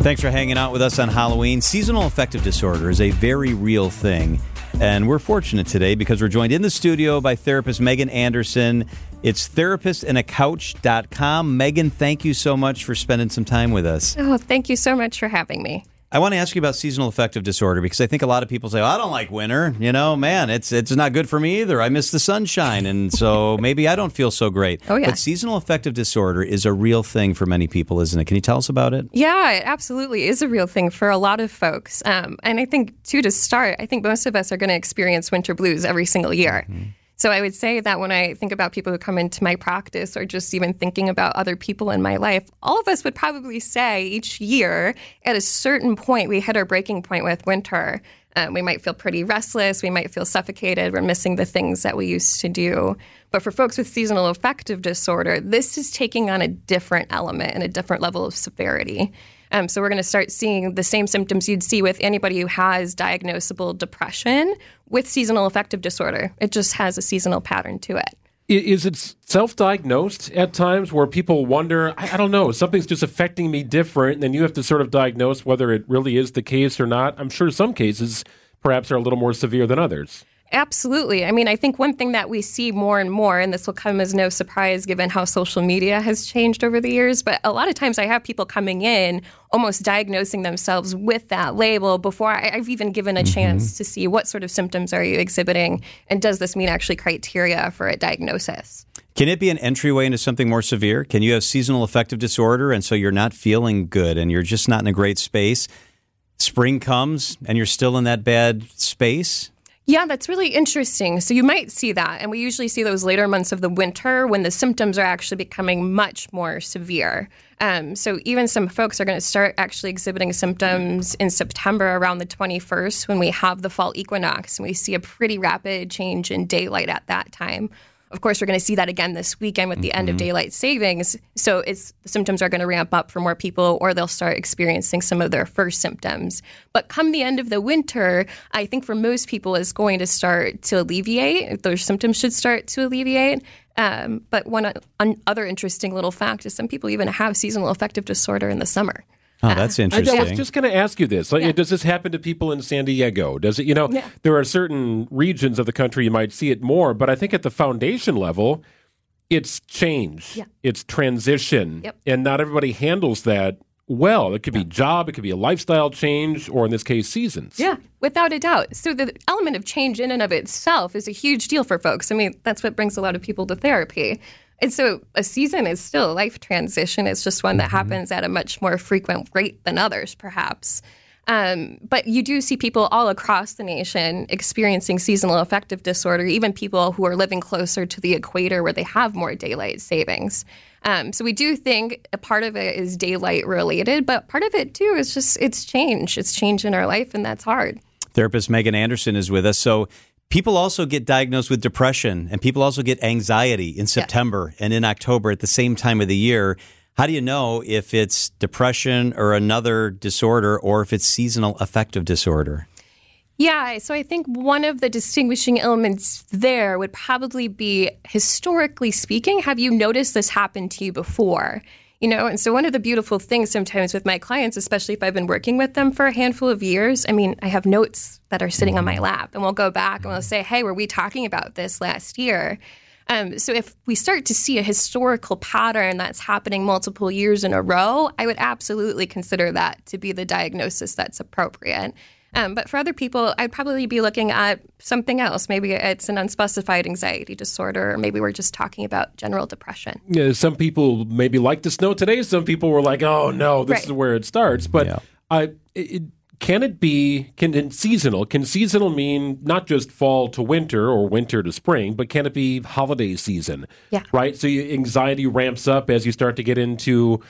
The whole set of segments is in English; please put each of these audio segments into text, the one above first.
Thanks for hanging out with us on Halloween. Seasonal affective disorder is a very real thing. And we're fortunate today because we're joined in the studio by therapist Megan Anderson. It's therapistandacouch.com. Megan, thank you so much for spending some time with us. Oh, thank you so much for having me. I want to ask you about seasonal affective disorder because I think a lot of people say, oh, "I don't like winter." You know, man, it's it's not good for me either. I miss the sunshine, and so maybe I don't feel so great. Oh yeah. But seasonal affective disorder is a real thing for many people, isn't it? Can you tell us about it? Yeah, it absolutely is a real thing for a lot of folks. Um, and I think too to start, I think most of us are going to experience winter blues every single year. Mm-hmm. So I would say that when I think about people who come into my practice or just even thinking about other people in my life, all of us would probably say each year at a certain point we hit our breaking point with winter. Um, we might feel pretty restless. We might feel suffocated. We're missing the things that we used to do. But for folks with seasonal affective disorder, this is taking on a different element and a different level of severity. Um, so we're going to start seeing the same symptoms you'd see with anybody who has diagnosable depression with seasonal affective disorder. It just has a seasonal pattern to it. Is it self-diagnosed at times where people wonder, I, I don't know, something's just affecting me different, and then you have to sort of diagnose whether it really is the case or not? I'm sure some cases perhaps are a little more severe than others. Absolutely. I mean, I think one thing that we see more and more, and this will come as no surprise given how social media has changed over the years, but a lot of times I have people coming in almost diagnosing themselves with that label before I've even given a mm-hmm. chance to see what sort of symptoms are you exhibiting and does this meet actually criteria for a diagnosis. Can it be an entryway into something more severe? Can you have seasonal affective disorder and so you're not feeling good and you're just not in a great space? Spring comes and you're still in that bad space? Yeah, that's really interesting. So you might see that. And we usually see those later months of the winter when the symptoms are actually becoming much more severe. Um, so even some folks are going to start actually exhibiting symptoms in September around the 21st when we have the fall equinox and we see a pretty rapid change in daylight at that time. Of course, we're going to see that again this weekend with the mm-hmm. end of mm-hmm. daylight savings. So it's the symptoms are going to ramp up for more people, or they'll start experiencing some of their first symptoms. But come the end of the winter, I think for most people is going to start to alleviate. Those symptoms should start to alleviate. Um, but one other interesting little fact is some people even have seasonal affective disorder in the summer. Oh, that's interesting. I, was just going to ask you this. Like, yeah. Does this happen to people in San Diego? Does it, you know, yeah. there are certain regions of the country you might see it more, but I think at the foundation level, it's change, yeah. it's transition, yep. and not everybody handles that well. It could be job, it could be a lifestyle change, or in this case, seasons. Yeah, without a doubt. So the element of change in and of itself is a huge deal for folks. I mean, that's what brings a lot of people to therapy. And so a season is still a life transition. It's just one that mm-hmm. happens at a much more frequent rate than others, perhaps. Um, but you do see people all across the nation experiencing seasonal affective disorder, even people who are living closer to the equator where they have more daylight savings. Um, so we do think a part of it is daylight related, but part of it too is just it's change. It's change in our life, and that's hard. Therapist Megan Anderson is with us. So People also get diagnosed with depression and people also get anxiety in September yeah. and in October at the same time of the year. How do you know if it's depression or another disorder or if it's seasonal affective disorder? Yeah, so I think one of the distinguishing elements there would probably be historically speaking, have you noticed this happen to you before? You know and so one of the beautiful things sometimes with my clients especially if i've been working with them for a handful of years i mean i have notes that are sitting on my lap and we'll go back and we'll say hey were we talking about this last year? Um, so if we start to see a historical pattern that's happening multiple years in a row i would absolutely consider that to be the diagnosis that's appropriate um, but for other people, I'd probably be looking at something else. Maybe it's an unspecified anxiety disorder, or maybe we're just talking about general depression. Yeah, some people maybe like the snow today. Some people were like, "Oh no, this right. is where it starts." But yeah. I, it, can it be can seasonal? Can seasonal mean not just fall to winter or winter to spring, but can it be holiday season? Yeah. Right. So anxiety ramps up as you start to get into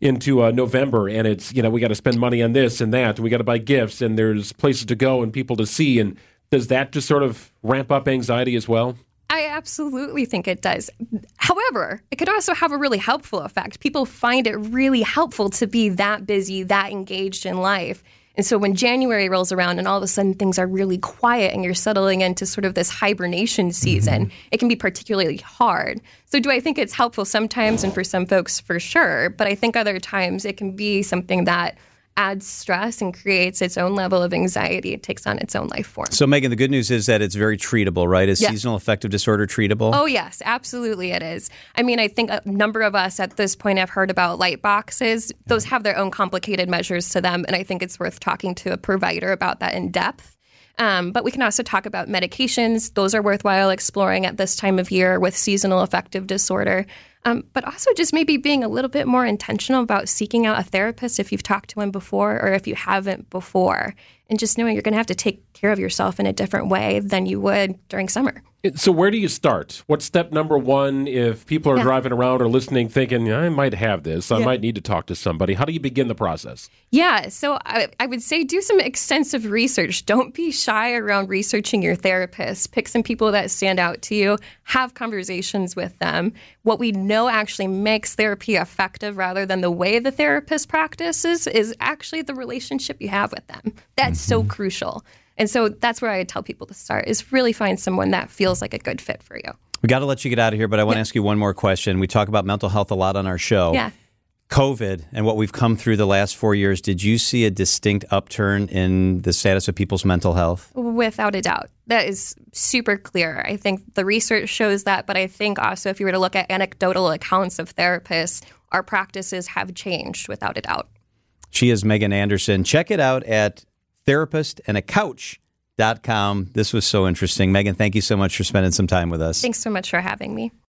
into uh, November, and it's you know we got to spend money on this and that, and we got to buy gifts, and there's places to go and people to see, and does that just sort of ramp up anxiety as well? I absolutely think it does. However, it could also have a really helpful effect. People find it really helpful to be that busy, that engaged in life And so when January rolls around and all of a sudden things are really quiet and you're settling into sort of this hibernation season, mm-hmm. it can be particularly hard. So, do I think it's helpful sometimes and for some folks for sure? But I think other times it can be something that adds stress and creates its own level of anxiety. It takes on its own life form. So, Megan, the good news is that it's very treatable, right? Is yes. seasonal affective disorder treatable? Oh, yes, absolutely it is. I mean, I think a number of us at this point have heard about light boxes. Those have their own complicated measures to them. And I think it's worth talking to a provider about that in depth. Um, but we can also talk about medications. Those are worthwhile exploring at this time of year with seasonal affective disorder. Um, but also just maybe being a little bit more intentional about seeking out a therapist if you've talked to one before or if you haven't before. And just knowing you're going to have to take care of yourself in a different way than you would during summer. So, where do you start? What's step number one if people are yeah. driving around or listening thinking, I might have this, I yeah. might need to talk to somebody? How do you begin the process? Yeah, so I, I, would say do some extensive research. Don't be shy around researching your therapist. Pick some people that stand out to you, have conversations with them. What we know actually makes therapy effective rather than the way the therapist practices is actually the relationship you have with them. That's mm-hmm. so crucial. And so that's where I tell people to start is really find someone that feels like a good fit for you. We got to let you get out of here, but I want to ask you one more question. We talk about mental health a lot on our show. Yeah. COVID and what we've come through the last four years, did you see a distinct upturn in the status of people's mental health? Without a doubt. That is super clear. I think the research shows that, but I think also if you were to look at anecdotal accounts of therapists, our practices have changed without a doubt. She is Megan Anderson. Check it out at therapist and a couch.com. This was so interesting. Megan, thank you so much for spending some time with us. Thanks so much for having me.